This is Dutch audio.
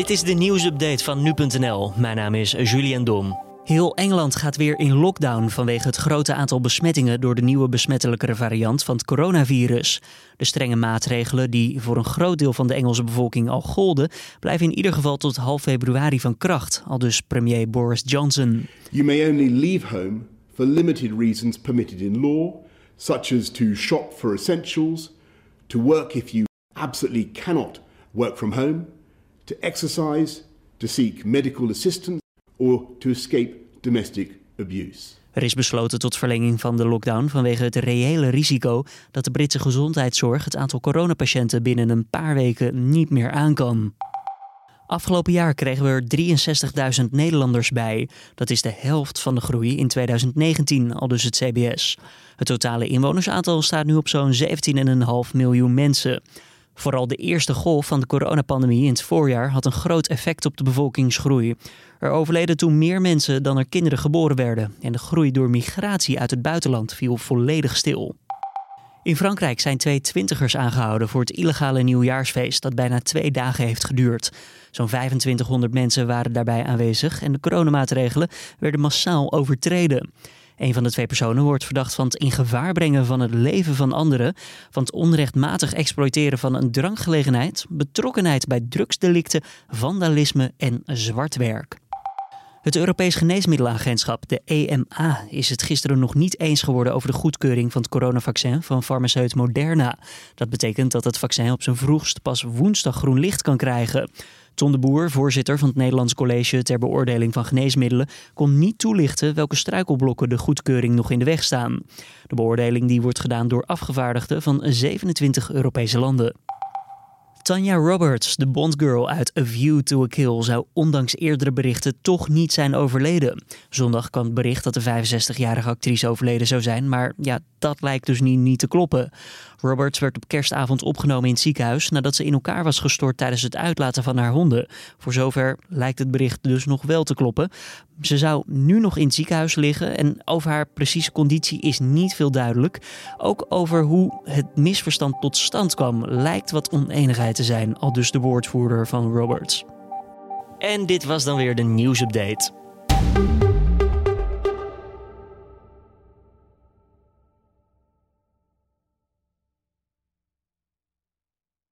Dit is de nieuwsupdate van nu.nl. Mijn naam is Julian Dom. Heel Engeland gaat weer in lockdown vanwege het grote aantal besmettingen door de nieuwe besmettelijkere variant van het coronavirus. De strenge maatregelen die voor een groot deel van de Engelse bevolking al golden, blijven in ieder geval tot half februari van kracht, al dus premier Boris Johnson. You may only leave home for limited reasons permitted in law, such as to shop for essentials, to work if you absolutely cannot work from home, to exercise, to seek medical assistance, or to escape domestic abuse. Er is besloten tot verlenging van de lockdown vanwege het reële risico dat de Britse gezondheidszorg het aantal coronapatiënten binnen een paar weken niet meer aan kan. Afgelopen jaar kregen we er 63.000 Nederlanders bij. Dat is de helft van de groei in 2019, al dus het CBS. Het totale inwonersaantal staat nu op zo'n 17,5 miljoen mensen. Vooral de eerste golf van de coronapandemie in het voorjaar had een groot effect op de bevolkingsgroei. Er overleden toen meer mensen dan er kinderen geboren werden en de groei door migratie uit het buitenland viel volledig stil. In Frankrijk zijn twee twintigers aangehouden voor het illegale nieuwjaarsfeest dat bijna twee dagen heeft geduurd. Zo'n 2500 mensen waren daarbij aanwezig en de coronamaatregelen werden massaal overtreden. Een van de twee personen wordt verdacht van het in gevaar brengen van het leven van anderen, van het onrechtmatig exploiteren van een drankgelegenheid, betrokkenheid bij drugsdelicten, vandalisme en zwartwerk. Het Europees Geneesmiddelenagentschap, de EMA, is het gisteren nog niet eens geworden over de goedkeuring van het coronavaccin van farmaceut Moderna. Dat betekent dat het vaccin op zijn vroegst pas woensdag groen licht kan krijgen. Ton de Boer, voorzitter van het Nederlands College ter beoordeling van geneesmiddelen, kon niet toelichten welke struikelblokken de goedkeuring nog in de weg staan. De beoordeling die wordt gedaan door afgevaardigden van 27 Europese landen. Tanya Roberts, de Bondgirl uit A View to a Kill, zou ondanks eerdere berichten toch niet zijn overleden. Zondag kwam het bericht dat de 65-jarige actrice overleden zou zijn, maar ja, dat lijkt dus niet, niet te kloppen. Roberts werd op kerstavond opgenomen in het ziekenhuis nadat ze in elkaar was gestort tijdens het uitlaten van haar honden. Voor zover lijkt het bericht dus nog wel te kloppen. Ze zou nu nog in het ziekenhuis liggen en over haar precieze conditie is niet veel duidelijk. Ook over hoe het misverstand tot stand kwam lijkt wat oneenigheid te zijn, al dus de woordvoerder van Roberts. En dit was dan weer de nieuwsupdate.